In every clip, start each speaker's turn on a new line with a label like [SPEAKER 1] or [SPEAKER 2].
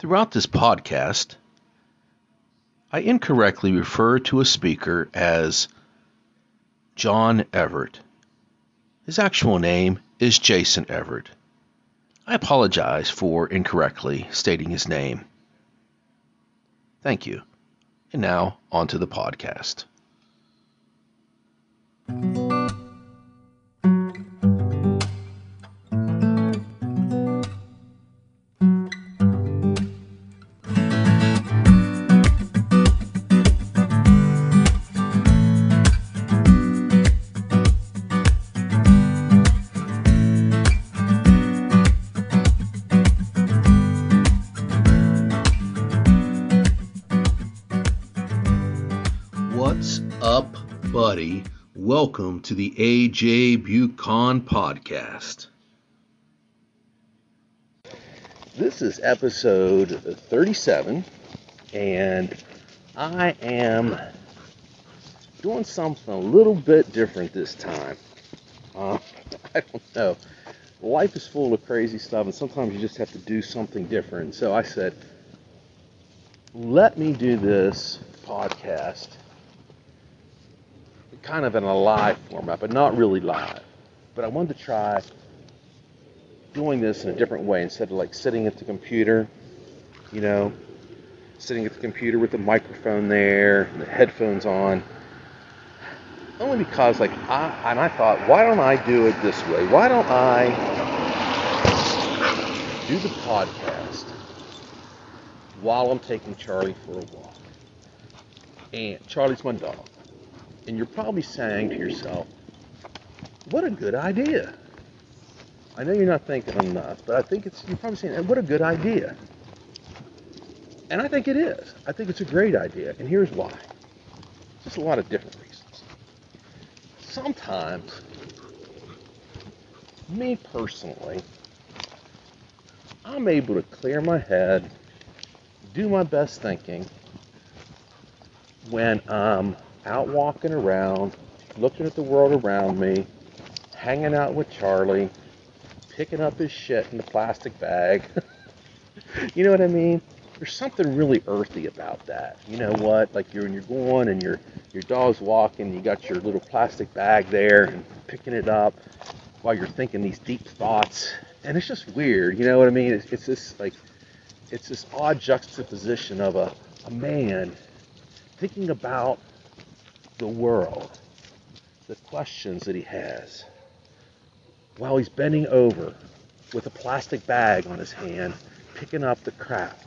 [SPEAKER 1] Throughout this podcast, I incorrectly refer to a speaker as John Everett. His actual name is Jason Everett. I apologize for incorrectly stating his name. Thank you. And now, on to the podcast. Welcome to the AJ Bucon podcast. This is episode 37, and I am doing something a little bit different this time. Uh, I don't know. Life is full of crazy stuff, and sometimes you just have to do something different. So I said, let me do this podcast kind of in a live format, but not really live. But I wanted to try doing this in a different way instead of like sitting at the computer, you know, sitting at the computer with the microphone there, and the headphones on. Only because, like, I and I thought, why don't I do it this way? Why don't I do the podcast while I'm taking Charlie for a walk? And Charlie's my dog. And you're probably saying to yourself, what a good idea. I know you're not thinking I'm but I think it's, you're probably saying, what a good idea. And I think it is. I think it's a great idea. And here's why. Just a lot of different reasons. Sometimes, me personally, I'm able to clear my head, do my best thinking when I'm out walking around, looking at the world around me, hanging out with Charlie, picking up his shit in the plastic bag. you know what I mean? There's something really earthy about that. You know what? Like you're when you're going and your your dog's walking, you got your little plastic bag there and picking it up while you're thinking these deep thoughts. And it's just weird, you know what I mean? It's, it's this like it's this odd juxtaposition of a, a man thinking about the world, the questions that he has, while he's bending over with a plastic bag on his hand, picking up the crap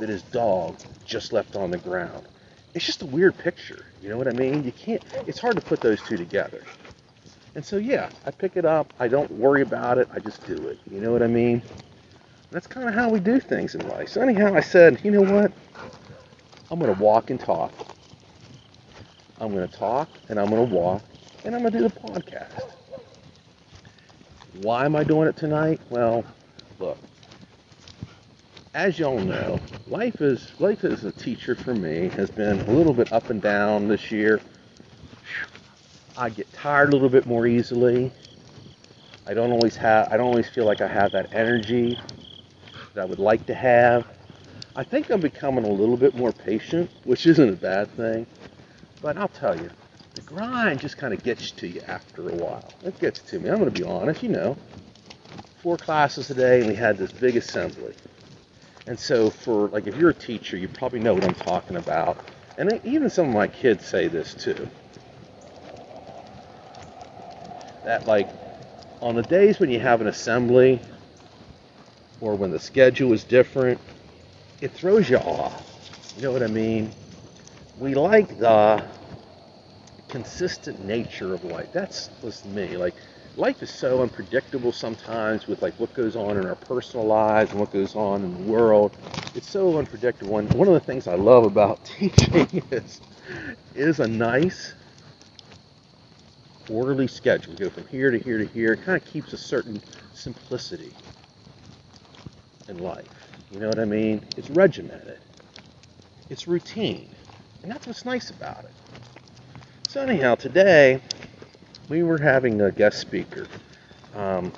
[SPEAKER 1] that his dog just left on the ground. It's just a weird picture, you know what I mean? You can't, it's hard to put those two together. And so, yeah, I pick it up, I don't worry about it, I just do it, you know what I mean? That's kind of how we do things in life. So, anyhow, I said, you know what? I'm going to walk and talk. I'm going to talk and I'm going to walk and I'm going to do the podcast. Why am I doing it tonight? Well, look, as y'all know, life is life as a teacher for me has been a little bit up and down this year. I get tired a little bit more easily. I don't always have I don't always feel like I have that energy that I would like to have. I think I'm becoming a little bit more patient, which isn't a bad thing. But I'll tell you, the grind just kind of gets to you after a while. It gets to me. I'm going to be honest, you know. Four classes a day, and we had this big assembly. And so, for like, if you're a teacher, you probably know what I'm talking about. And even some of my kids say this too. That, like, on the days when you have an assembly or when the schedule is different, it throws you off. You know what I mean? We like the consistent nature of life. That's was me. Like life is so unpredictable sometimes with like what goes on in our personal lives and what goes on in the world. It's so unpredictable. And one of the things I love about teaching is is a nice orderly schedule. We go from here to here to here. It kind of keeps a certain simplicity in life. You know what I mean? It's regimented. It's routine. And that's what's nice about it. So anyhow, today we were having a guest speaker. Um,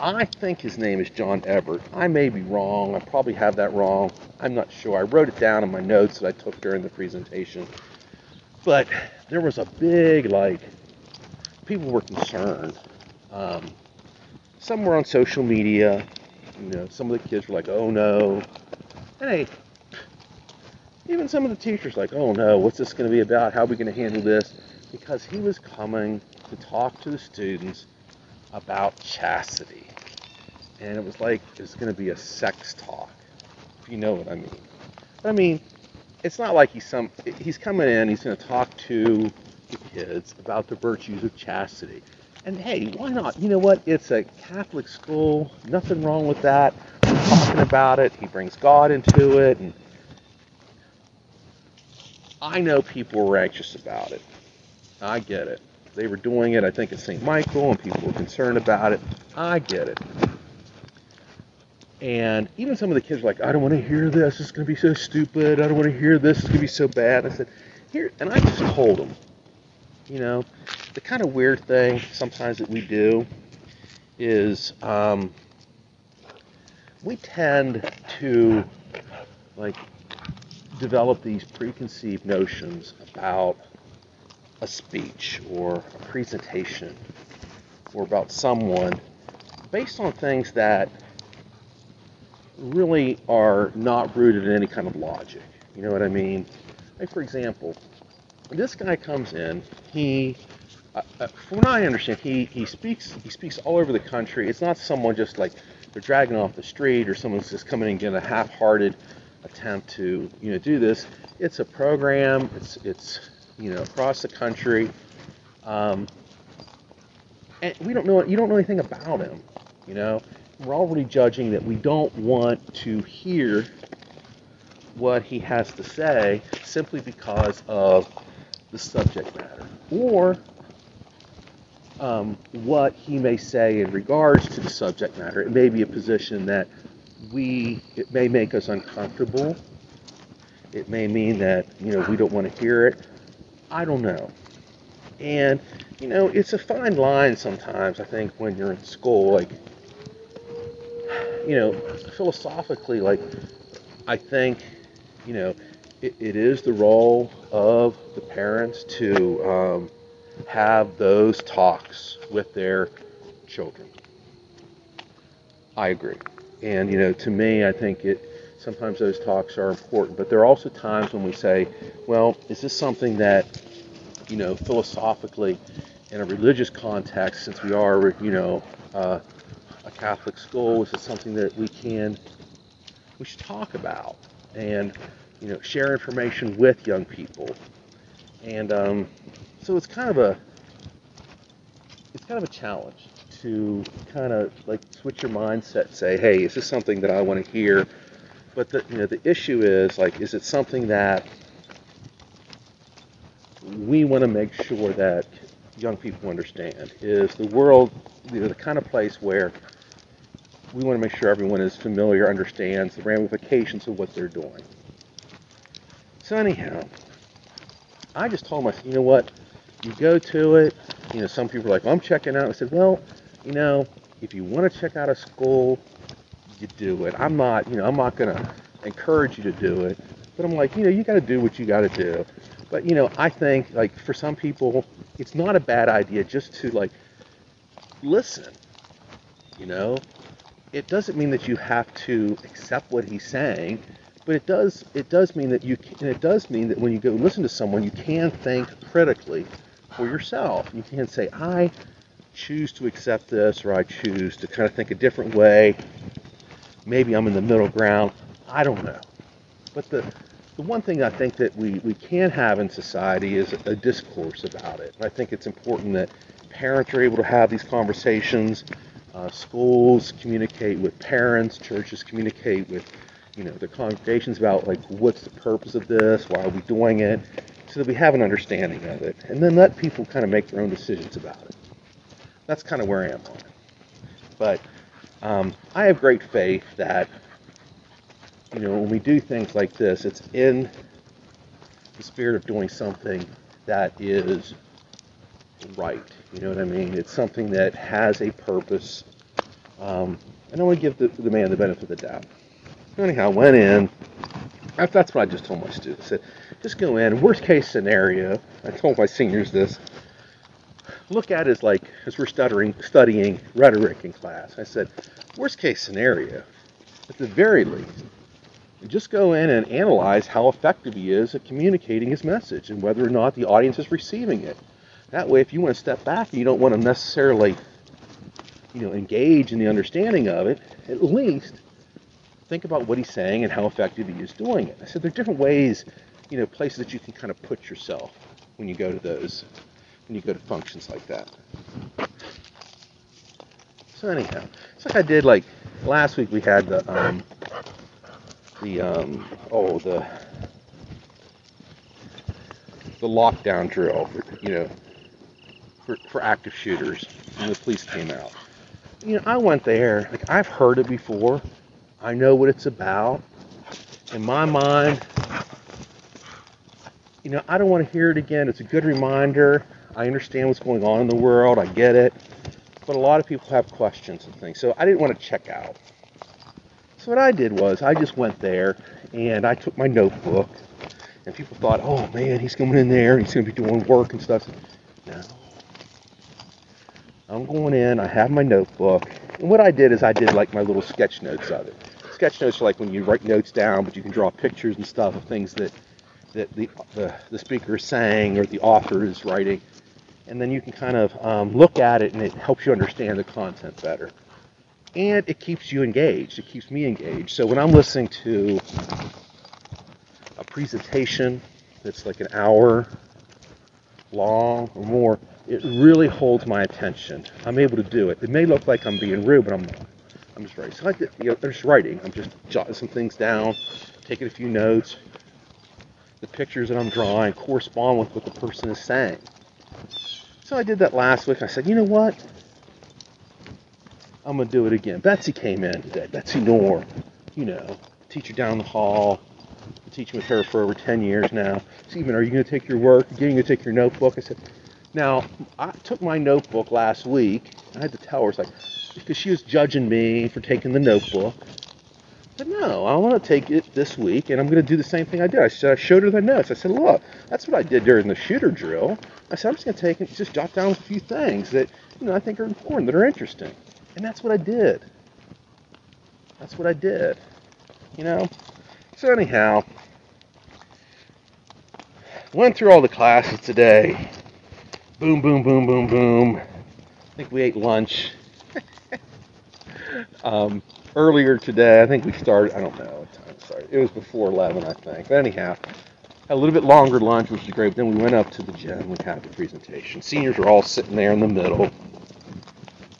[SPEAKER 1] I think his name is John Everett. I may be wrong. I probably have that wrong. I'm not sure. I wrote it down in my notes that I took during the presentation. But there was a big, like, people were concerned. Um, some were on social media. You know, some of the kids were like, oh no. Hey, even some of the teachers like, oh no, what's this going to be about? How are we going to handle this? Because he was coming to talk to the students about chastity. And it was like it was going to be a sex talk, if you know what I mean. I mean, it's not like he's some he's coming in, he's going to talk to the kids about the virtues of chastity. And hey, why not? You know what? It's a Catholic school. Nothing wrong with that. We're talking about it. He brings God into it and I know people were anxious about it. I get it. They were doing it, I think, at St. Michael, and people were concerned about it. I get it. And even some of the kids were like, I don't want to hear this. It's going to be so stupid. I don't want to hear this. It's going to be so bad. I said, here, and I just told them, you know, the kind of weird thing sometimes that we do is um, we tend to, like, develop these preconceived notions about a speech or a presentation or about someone based on things that really are not rooted in any kind of logic. You know what I mean? Like, for example, this guy comes in, he, uh, uh, from what I understand, he, he speaks he speaks all over the country. It's not someone just like they're dragging off the street or someone's just coming and getting a half-hearted attempt to you know do this. It's a program. It's it's you know across the country, um, and we don't know you don't know anything about him. You know, we're already judging that we don't want to hear what he has to say simply because of the subject matter or um, what he may say in regards to the subject matter. It may be a position that we it may make us uncomfortable. It may mean that you know we don't want to hear it. I don't know. And you know, it's a fine line sometimes. I think when you're in school, like you know, philosophically, like I think you know it, it is the role of the parents to um, have those talks with their children. I agree. And you know, to me, I think it sometimes those talks are important, but there are also times when we say, well, is this something that you know, philosophically, in a religious context, since we are, you know, uh, a Catholic school, is it something that we can, we should talk about and, you know, share information with young people. And um, so it's kind of a, it's kind of a challenge to kind of like switch your mindset, say, hey, is this something that I want to hear? But the, you know, the issue is like, is it something that we want to make sure that young people understand? Is the world you know, the kind of place where we want to make sure everyone is familiar, understands the ramifications of what they're doing. So anyhow, I just told myself, you know what? You go to it. You know, some people are like, well, I'm checking out. I said, well, you know, if you want to check out a school, you do it. I'm not, you know, I'm not going to encourage you to do it, but I'm like, you know, you got to do what you got to do. But you know, I think like for some people, it's not a bad idea just to like listen. You know, it doesn't mean that you have to accept what he's saying, but it does it does mean that you can, and it does mean that when you go listen to someone, you can think critically for yourself. You can say, I choose to accept this or I choose to kind of think a different way. Maybe I'm in the middle ground. I don't know. But the, the one thing I think that we, we can have in society is a discourse about it. I think it's important that parents are able to have these conversations. Uh, schools communicate with parents. Churches communicate with, you know, their congregations about like what's the purpose of this, why are we doing it, so that we have an understanding of it, and then let people kind of make their own decisions about it that's kind of where I am on it. But um, I have great faith that you know when we do things like this, it's in the spirit of doing something that is right. You know what I mean? It's something that has a purpose Um, and I want to give the, the man the benefit of the doubt. Anyhow, I went in. That's what I just told my students. I said, just go in. Worst case scenario, I told my seniors this. Look at it as like as we're stuttering, studying rhetoric in class. I said, worst case scenario, at the very least, just go in and analyze how effective he is at communicating his message and whether or not the audience is receiving it. That way, if you want to step back and you don't want to necessarily, you know, engage in the understanding of it, at least think about what he's saying and how effective he is doing it. I said there are different ways, you know, places that you can kind of put yourself when you go to those, when you go to functions like that. So anyhow, it's like I did like last week. We had the um, the um, oh the the lockdown drill, for, you know, for, for active shooters, and the police came out. You know, I went there. Like I've heard it before. I know what it's about. In my mind, you know, I don't want to hear it again. It's a good reminder. I understand what's going on in the world. I get it. But a lot of people have questions and things. So I didn't want to check out. So what I did was I just went there and I took my notebook. And people thought, oh man, he's coming in there. He's going to be doing work and stuff. No. I'm going in. I have my notebook. And what I did is I did like my little sketch notes of it. Sketch notes are like when you write notes down, but you can draw pictures and stuff of things that that the the, the speaker is saying or the author is writing, and then you can kind of um, look at it and it helps you understand the content better. And it keeps you engaged. It keeps me engaged. So when I'm listening to a presentation that's like an hour long or more, it really holds my attention. I'm able to do it. It may look like I'm being rude, but I'm. I'm just writing. So did, you know, I'm just writing. I'm just jotting some things down, taking a few notes. The pictures that I'm drawing correspond with what the person is saying. So I did that last week. I said, you know what? I'm gonna do it again. Betsy came in today. Betsy Noor, you know, teacher down the hall. Been teaching with her for over 10 years now. Stephen, are you gonna take your work? Are you gonna take your notebook? I said, now, I took my notebook last week. I had to tell her, it's like, because she was judging me for taking the notebook. But no, I want to take it this week, and I'm going to do the same thing I did. I showed her the notes. I said, look, that's what I did during the shooter drill. I said, I'm just going to take it, just jot down a few things that you know I think are important, that are interesting, and that's what I did. That's what I did. You know. So anyhow, went through all the classes today boom, boom, boom, boom, boom. I think we ate lunch. um, earlier today, I think we started, I don't know what time started. It was before 11, I think. But anyhow, a little bit longer lunch, which was great. But then we went up to the gym. We had the presentation. Seniors were all sitting there in the middle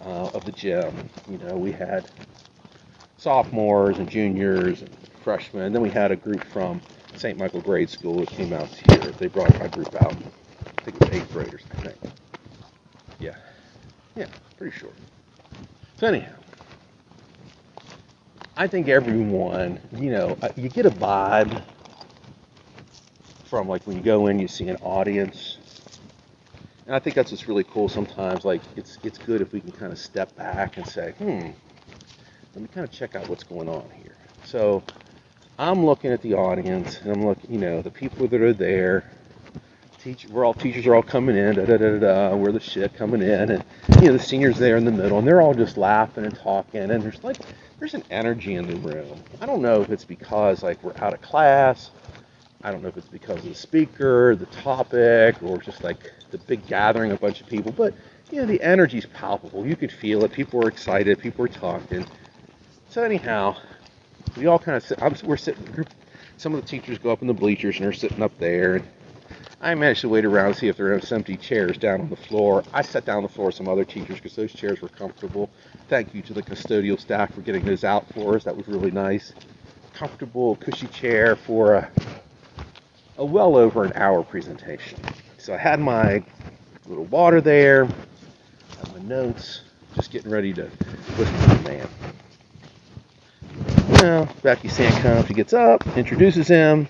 [SPEAKER 1] uh, of the gym. You know, we had sophomores and juniors and freshmen. And Then we had a group from St. Michael Grade School that came out here. They brought my group out I think it was eighth graders, I think. Yeah. Yeah, pretty sure. So anyhow, I think everyone, you know, uh, you get a vibe from like when you go in, you see an audience. And I think that's what's really cool sometimes. Like it's it's good if we can kind of step back and say, hmm, let me kind of check out what's going on here. So I'm looking at the audience and I'm looking, you know, the people that are there teach, we're all teachers are all coming in, da da da da. We're the shit coming in, and you know the seniors there in the middle, and they're all just laughing and talking, and there's like there's an energy in the room. I don't know if it's because like we're out of class. I don't know if it's because of the speaker, the topic, or just like the big gathering of a bunch of people, but you know the energy's palpable. You could feel it. People are excited. People are talking. So anyhow, we all kind of sit. I'm, we're sitting. Group, some of the teachers go up in the bleachers and they're sitting up there. And I managed to wait around and see if there were some empty chairs down on the floor. I sat down on the floor with some other teachers because those chairs were comfortable. Thank you to the custodial staff for getting those out for us. That was really nice. Comfortable, cushy chair for a, a well over an hour presentation. So I had my little water there, had my notes, just getting ready to to the man. Now, Becky Sandcombe, she gets up, introduces him,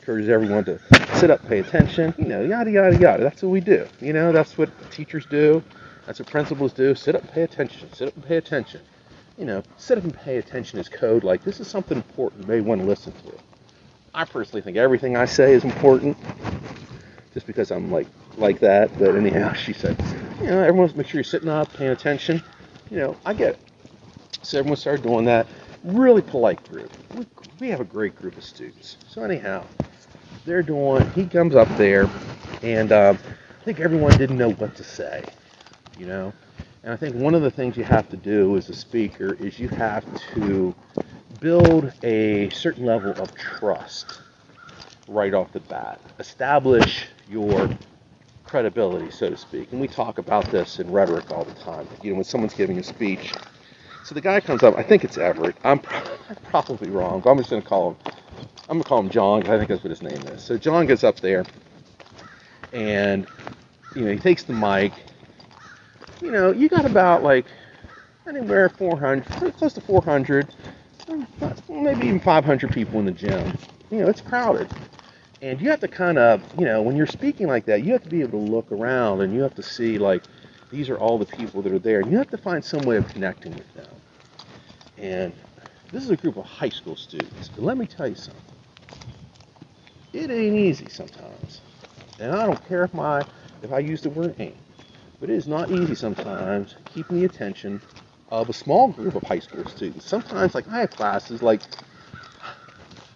[SPEAKER 1] encourages everyone to sit up, pay attention, you know, yada, yada, yada. That's what we do. You know, that's what teachers do. That's what principals do. Sit up, pay attention. Sit up and pay attention. you know, sit up and pay attention is code. Like this is something important. You may want to listen to. I personally think everything I say is important, just because I'm like like that. But anyhow, she said, you know, everyone make sure you're sitting up, paying attention. You know, I get it. So everyone started doing that. Really polite group. We, we have a great group of students. So anyhow, they're doing. He comes up there, and um, I think everyone didn't know what to say. You know, and I think one of the things you have to do as a speaker is you have to build a certain level of trust right off the bat. Establish your credibility, so to speak. And we talk about this in rhetoric all the time. You know, when someone's giving a speech. So the guy comes up. I think it's Everett. I'm, probably wrong. I'm just going to call him. I'm to call him John. because I think that's what his name is. So John gets up there, and you know he takes the mic. You know, you got about like anywhere 400, close to 400, maybe even 500 people in the gym. You know, it's crowded. And you have to kind of, you know, when you're speaking like that, you have to be able to look around and you have to see, like, these are all the people that are there. And you have to find some way of connecting with them. And this is a group of high school students. But let me tell you something. It ain't easy sometimes. And I don't care if my if I use the word ain't. But it is not easy sometimes keeping the attention of a small group of high school students. Sometimes like I have classes like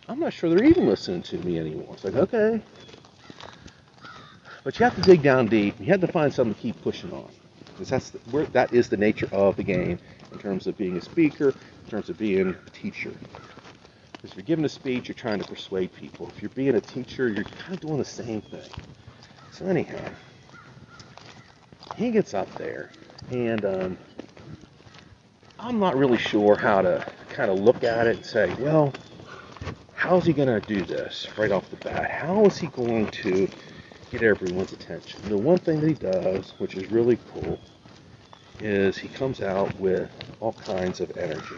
[SPEAKER 1] I'm not sure they're even listening to me anymore. It's like, okay. But you have to dig down deep. You have to find something to keep pushing on. Because that's the, where, that is the nature of the game in terms of being a speaker, in terms of being a teacher. Because if you're giving a speech, you're trying to persuade people. If you're being a teacher, you're kind of doing the same thing. So anyhow, he gets up there, and um, I'm not really sure how to kind of look at it and say, well, how's he going to do this right off the bat? How is he going to get everyone's attention? The one thing that he does, which is really cool, is he comes out with all kinds of energy.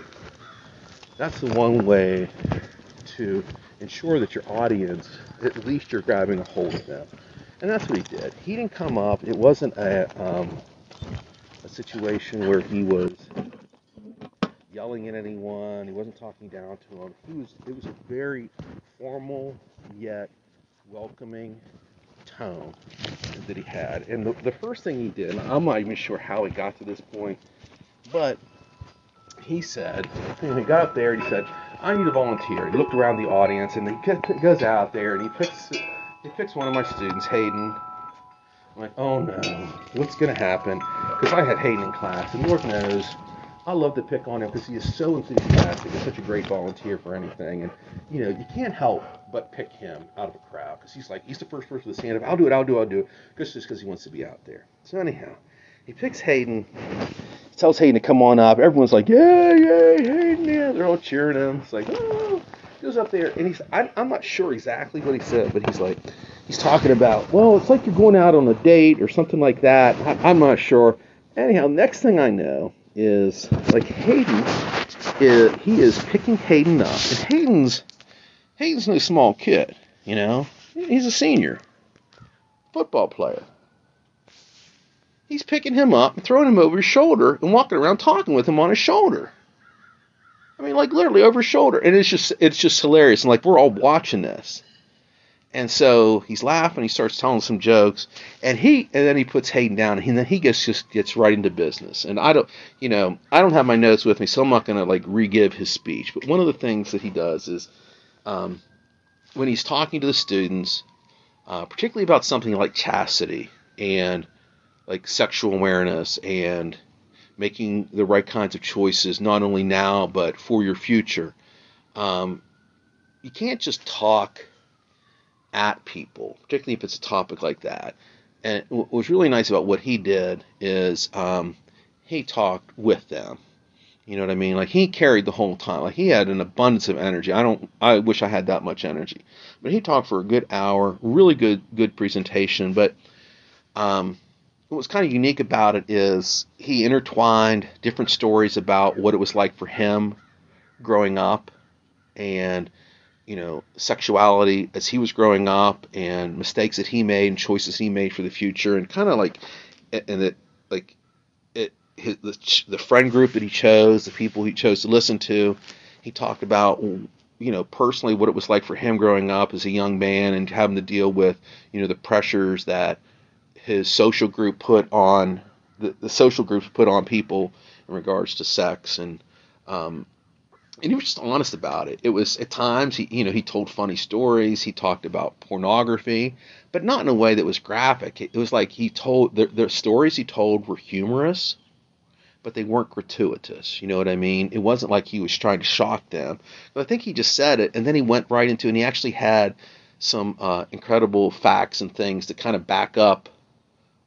[SPEAKER 1] That's the one way to ensure that your audience, at least you're grabbing a hold of them. And that's what he did. He didn't come up, it wasn't a, um, a situation where he was yelling at anyone. He wasn't talking down to them. He was. It was a very formal yet welcoming tone that he had. And the, the first thing he did, I'm not even sure how he got to this point, but he said, and he got up there and he said, "I need a volunteer." He looked around the audience and he goes out there and he picks he picks one of my students, Hayden. I'm like, oh no, what's gonna happen? Because I had Hayden in class, and Lord knows I love to pick on him because he is so enthusiastic and such a great volunteer for anything. And you know, you can't help but pick him out of a crowd because he's like he's the first person to stand up. I'll do it. I'll do. It, I'll do it. Just just because he wants to be out there. So anyhow, he picks Hayden. Tells Hayden to come on up. Everyone's like, yeah, yeah, Hayden, yeah. They're all cheering him. It's like, oh. He goes up there and he's. I, I'm not sure exactly what he said, but he's like, he's talking about, well, it's like you're going out on a date or something like that. I, I'm not sure. Anyhow, next thing I know, is like Hayden is he is picking Hayden up, and Hayden's Hayden's no small kid, you know. He's a senior football player. He's picking him up and throwing him over his shoulder and walking around talking with him on his shoulder. I mean, like literally over his shoulder, and it's just it's just hilarious, and like we're all watching this. And so he's laughing. He starts telling some jokes, and he and then he puts Hayden down, and then he gets just gets right into business. And I don't, you know, I don't have my notes with me, so I'm not going to like re-give his speech. But one of the things that he does is, um, when he's talking to the students, uh, particularly about something like chastity and like sexual awareness and making the right kinds of choices, not only now but for your future. Um, you can't just talk at people, particularly if it's a topic like that. And what was really nice about what he did is um, he talked with them. You know what I mean? Like he carried the whole time. Like he had an abundance of energy. I don't. I wish I had that much energy. But he talked for a good hour. Really good, good presentation. But um, what was kind of unique about it is he intertwined different stories about what it was like for him growing up, and you know, sexuality as he was growing up and mistakes that he made and choices he made for the future and kind of like and that like it his, the, the friend group that he chose, the people he chose to listen to. He talked about you know personally what it was like for him growing up as a young man and having to deal with you know the pressures that his social group put on the, the social groups put on people in regards to sex and um, and he was just honest about it. It was at times he you know he told funny stories. He talked about pornography, but not in a way that was graphic. It was like he told the, the stories he told were humorous, but they weren't gratuitous. You know what I mean? It wasn't like he was trying to shock them. But I think he just said it, and then he went right into, and he actually had some uh, incredible facts and things to kind of back up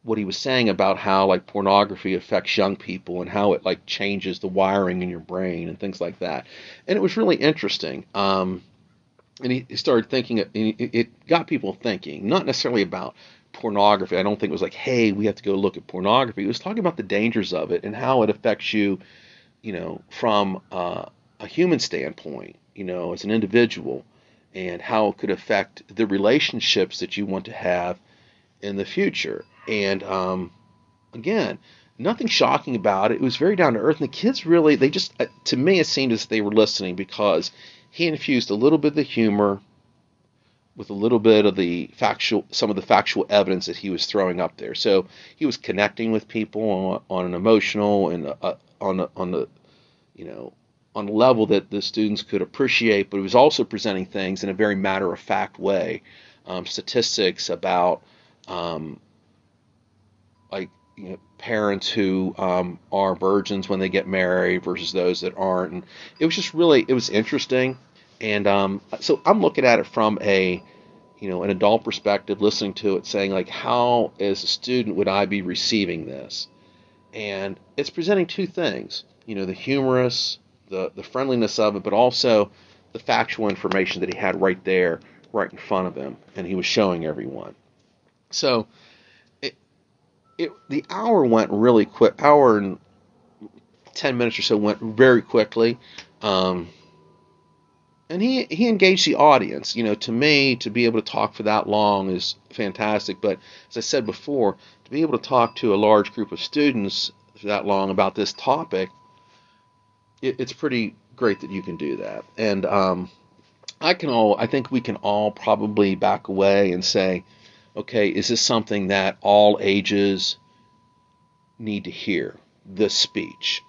[SPEAKER 1] what he was saying about how like pornography affects young people and how it like changes the wiring in your brain and things like that. And it was really interesting. Um, and he, started thinking. It, it got people thinking, not necessarily about pornography. I don't think it was like, hey, we have to go look at pornography. It was talking about the dangers of it and how it affects you, you know, from uh, a human standpoint, you know, as an individual, and how it could affect the relationships that you want to have in the future. And um, again, nothing shocking about it. It was very down to earth. And the kids really, they just, uh, to me, it seemed as if they were listening because he infused a little bit of the humor with a little bit of the factual, some of the factual evidence that he was throwing up there. So he was connecting with people on, on an emotional and a, uh, on a, on the, you know, on a level that the students could appreciate. But he was also presenting things in a very matter of fact way, um, statistics about um, like you know, parents who um, are virgins when they get married versus those that aren't, and it was just really it was interesting, and um, so I'm looking at it from a you know an adult perspective, listening to it, saying like how as a student would I be receiving this, and it's presenting two things, you know, the humorous, the the friendliness of it, but also the factual information that he had right there, right in front of him, and he was showing everyone. So it the hour went really quick. Hour and ten minutes or so went very quickly. Um, and he he engaged the audience. You know, to me, to be able to talk for that long is fantastic. But as I said before, to be able to talk to a large group of students for that long about this topic, it, it's pretty great that you can do that. And um, I can all I think we can all probably back away and say, okay, is this something that all ages need to hear? This speech.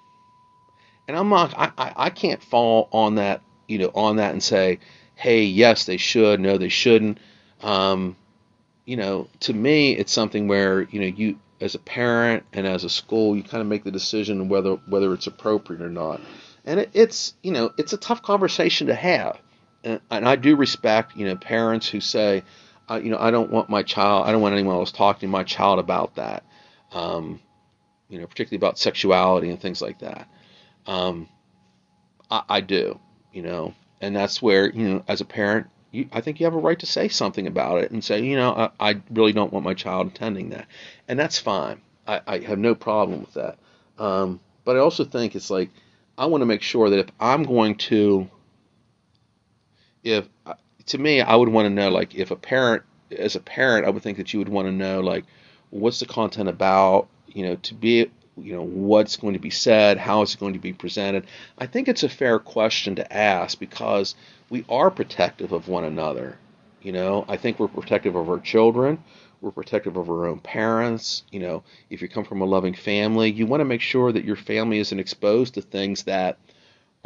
[SPEAKER 1] And I'm not, I, I, I can't fall on that, you know, on that and say, hey, yes, they should, no, they shouldn't. Um, you know, to me, it's something where, you know, you, as a parent and as a school, you kind of make the decision whether whether it's appropriate or not. And it, it's you know it's a tough conversation to have, and, and I do respect you know parents who say, I, you know, I don't want my child, I don't want anyone else talking to my child about that. Um, you know, particularly about sexuality and things like that. Um, I, I, do, you know, and that's where, you know, as a parent, you, I think you have a right to say something about it and say, you know, I, I really don't want my child attending that. And that's fine. I, I have no problem with that. Um, but I also think it's like, I want to make sure that if I'm going to, if to me, I would want to know like if a parent, as a parent, I would think that you would want to know like what's the content about, you know, to be, you know, what's going to be said, how it's going to be presented. I think it's a fair question to ask because we are protective of one another. You know, I think we're protective of our children. We're protective of our own parents. You know, if you come from a loving family, you want to make sure that your family isn't exposed to things that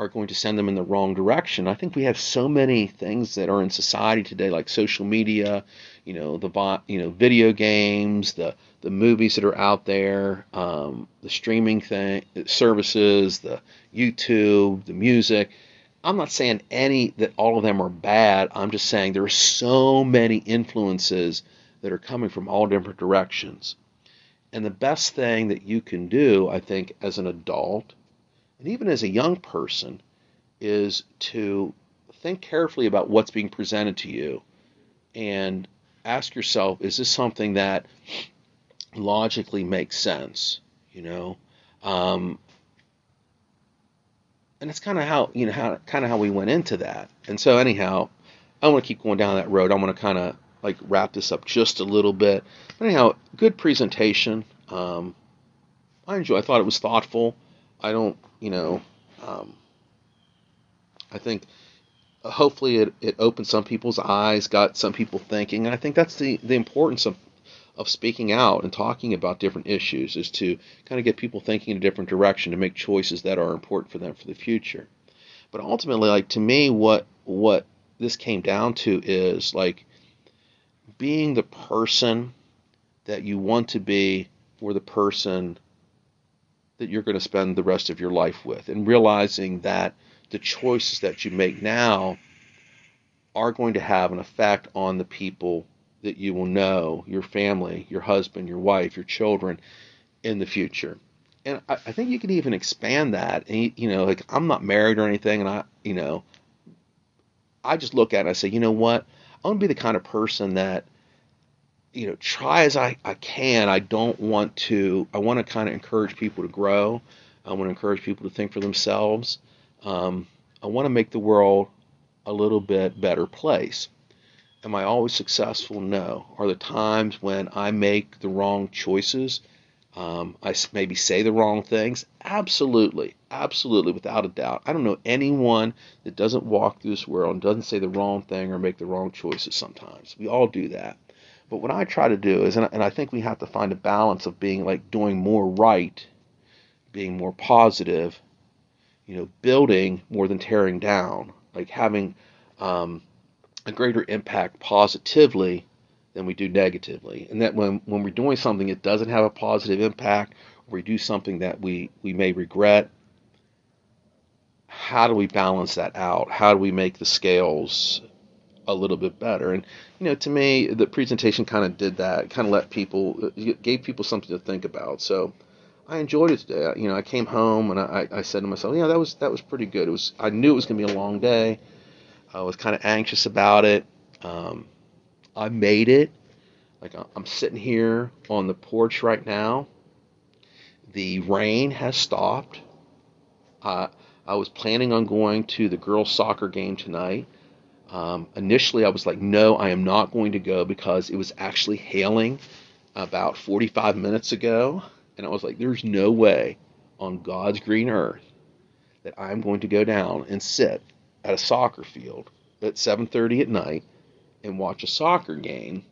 [SPEAKER 1] are going to send them in the wrong direction. I think we have so many things that are in society today, like social media, you know, the you know video games, the the movies that are out there, um, the streaming thing services, the YouTube, the music. I'm not saying any that all of them are bad. I'm just saying there are so many influences that are coming from all different directions. And the best thing that you can do, I think, as an adult and even as a young person, is to think carefully about what's being presented to you and ask yourself, is this something that logically makes sense? You know, um, and it's kind of how you know how kind of how we went into that. And so anyhow, I want to keep going down that road. I want to kind of like wrap this up just a little bit. But anyhow, good presentation. Um, I enjoy. I thought it was thoughtful. I don't, you know, um, I think uh, hopefully it, it opened some people's eyes, got some people thinking, and I think that's the the importance of of speaking out and talking about different issues is to kind of get people thinking in a different direction to make choices that are important for them for the future. But ultimately, like to me, what what this came down to is like being the person that you want to be for the person that you're going to spend the rest of your life with, and realizing that the choices that you make now are going to have an effect on the people that you will know, your family, your husband, your wife, your children in the future. And I, I think you can even expand that. And, you know, like I'm not married or anything, and I, you know, I just look at it and I say, you know what? I want to be the kind of person that, you know, try as I, I can. I don't want to, I want to kind of encourage people to grow. I want to encourage people to think for themselves. Um, I want to make the world a little bit better place. Am I always successful? No. Are there times when I make the wrong choices? Um, I maybe say the wrong things? Absolutely. Absolutely, without a doubt. I don't know anyone that doesn't walk through this world and doesn't say the wrong thing or make the wrong choices sometimes. We all do that. But what I try to do is, and I think we have to find a balance of being like doing more right, being more positive, you know, building more than tearing down, like having um, a greater impact positively than we do negatively. And that when, when we're doing something that doesn't have a positive impact, or we do something that we, we may regret, how do we balance that out? How do we make the scales a little bit better? And, you know, to me, the presentation kind of did that, kind of let people, gave people something to think about. So, I enjoyed it today. You know, I came home and I, I said to myself, yeah, that was that was pretty good. It was I knew it was going to be a long day. I was kind of anxious about it. Um, I made it. Like I'm sitting here on the porch right now. The rain has stopped. Uh, I was planning on going to the girls' soccer game tonight. Um, initially, I was like, no, I am not going to go because it was actually hailing about 45 minutes ago. And I was like, there's no way on God's green earth that I'm going to go down and sit at a soccer field at 7:30 at night and watch a soccer game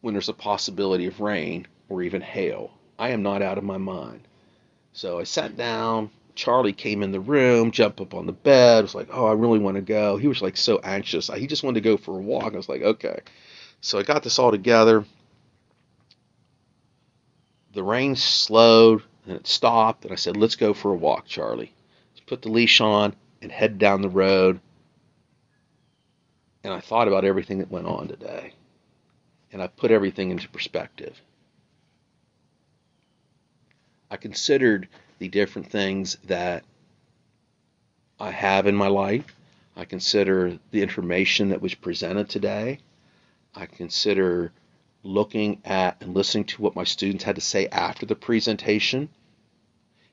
[SPEAKER 1] when there's a possibility of rain or even hail. I am not out of my mind. So I sat down. Charlie came in the room, jumped up on the bed, was like, "Oh, I really want to go." He was like so anxious. He just wanted to go for a walk. I was like, "Okay." So I got this all together. The rain slowed and it stopped, and I said, "Let's go for a walk, Charlie." Let's put the leash on and head down the road and I thought about everything that went on today. And I put everything into perspective. I considered the different things that I have in my life. I consider the information that was presented today. I consider looking at and listening to what my students had to say after the presentation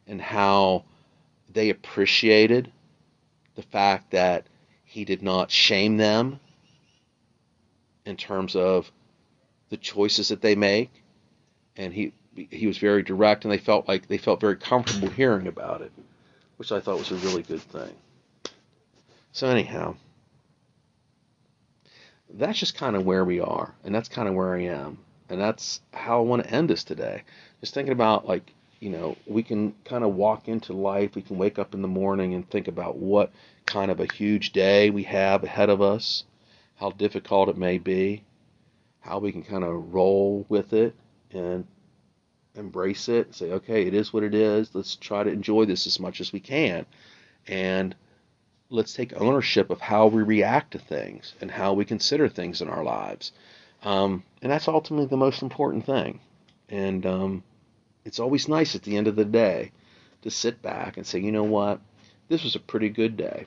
[SPEAKER 1] and how they appreciated the fact that he did not shame them in terms of the choices that they make, and he he was very direct, and they felt like they felt very comfortable hearing about it, which I thought was a really good thing. So anyhow, that's just kind of where we are, and that's kind of where I am, and that's how I want to end this today. Just thinking about like you know we can kind of walk into life, we can wake up in the morning and think about what kind of a huge day we have ahead of us, how difficult it may be, how we can kind of roll with it and embrace it, say, okay, it is what it is. Let's try to enjoy this as much as we can. And let's take ownership of how we react to things and how we consider things in our lives. Um, and that's ultimately the most important thing. And um, it's always nice at the end of the day to sit back and say, you know what? This was a pretty good day.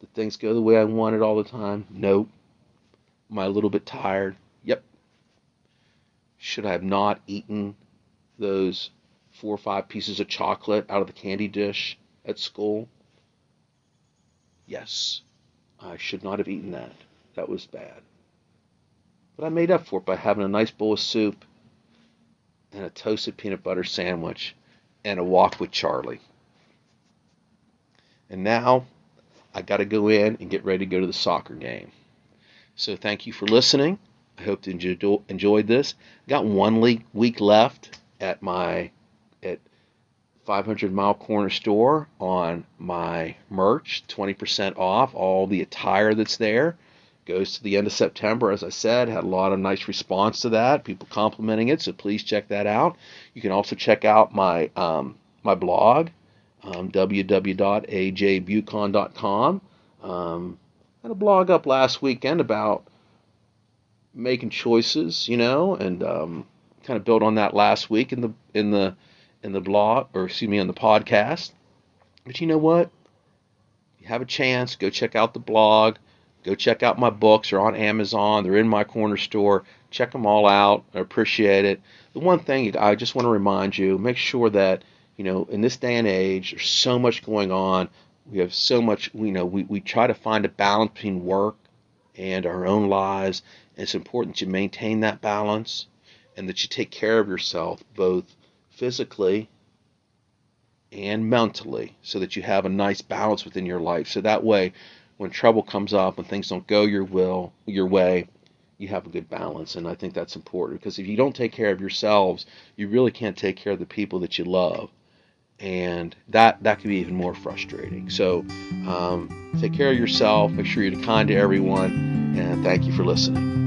[SPEAKER 1] Did things go the way I wanted all the time? Nope. Am I a little bit tired? Should I have not eaten those four or five pieces of chocolate out of the candy dish at school? Yes. I should not have eaten that. That was bad. But I made up for it by having a nice bowl of soup and a toasted peanut butter sandwich and a walk with Charlie. And now I got to go in and get ready to go to the soccer game. So thank you for listening. I hope you enjoyed this. Got one week left at my at 500 Mile Corner Store on my merch, 20% off all the attire that's there. Goes to the end of September, as I said. Had a lot of nice response to that, people complimenting it. So please check that out. You can also check out my um, my blog, um, www.ajbucon.com. Um, had a blog up last weekend about making choices, you know, and um, kind of built on that last week in the in the in the blog or excuse me on the podcast. But you know what? You have a chance, go check out the blog. Go check out my books. They're on Amazon. They're in my corner store. Check them all out. I appreciate it. The one thing I just want to remind you: make sure that you know in this day and age, there's so much going on. We have so much. You know, we we try to find a balance between work and our own lives. It's important you maintain that balance and that you take care of yourself both physically and mentally so that you have a nice balance within your life. So that way, when trouble comes up, when things don't go your will, your way, you have a good balance. And I think that's important because if you don't take care of yourselves, you really can't take care of the people that you love. And that that can be even more frustrating. So um, take care of yourself. Make sure you're kind to everyone. And thank you for listening.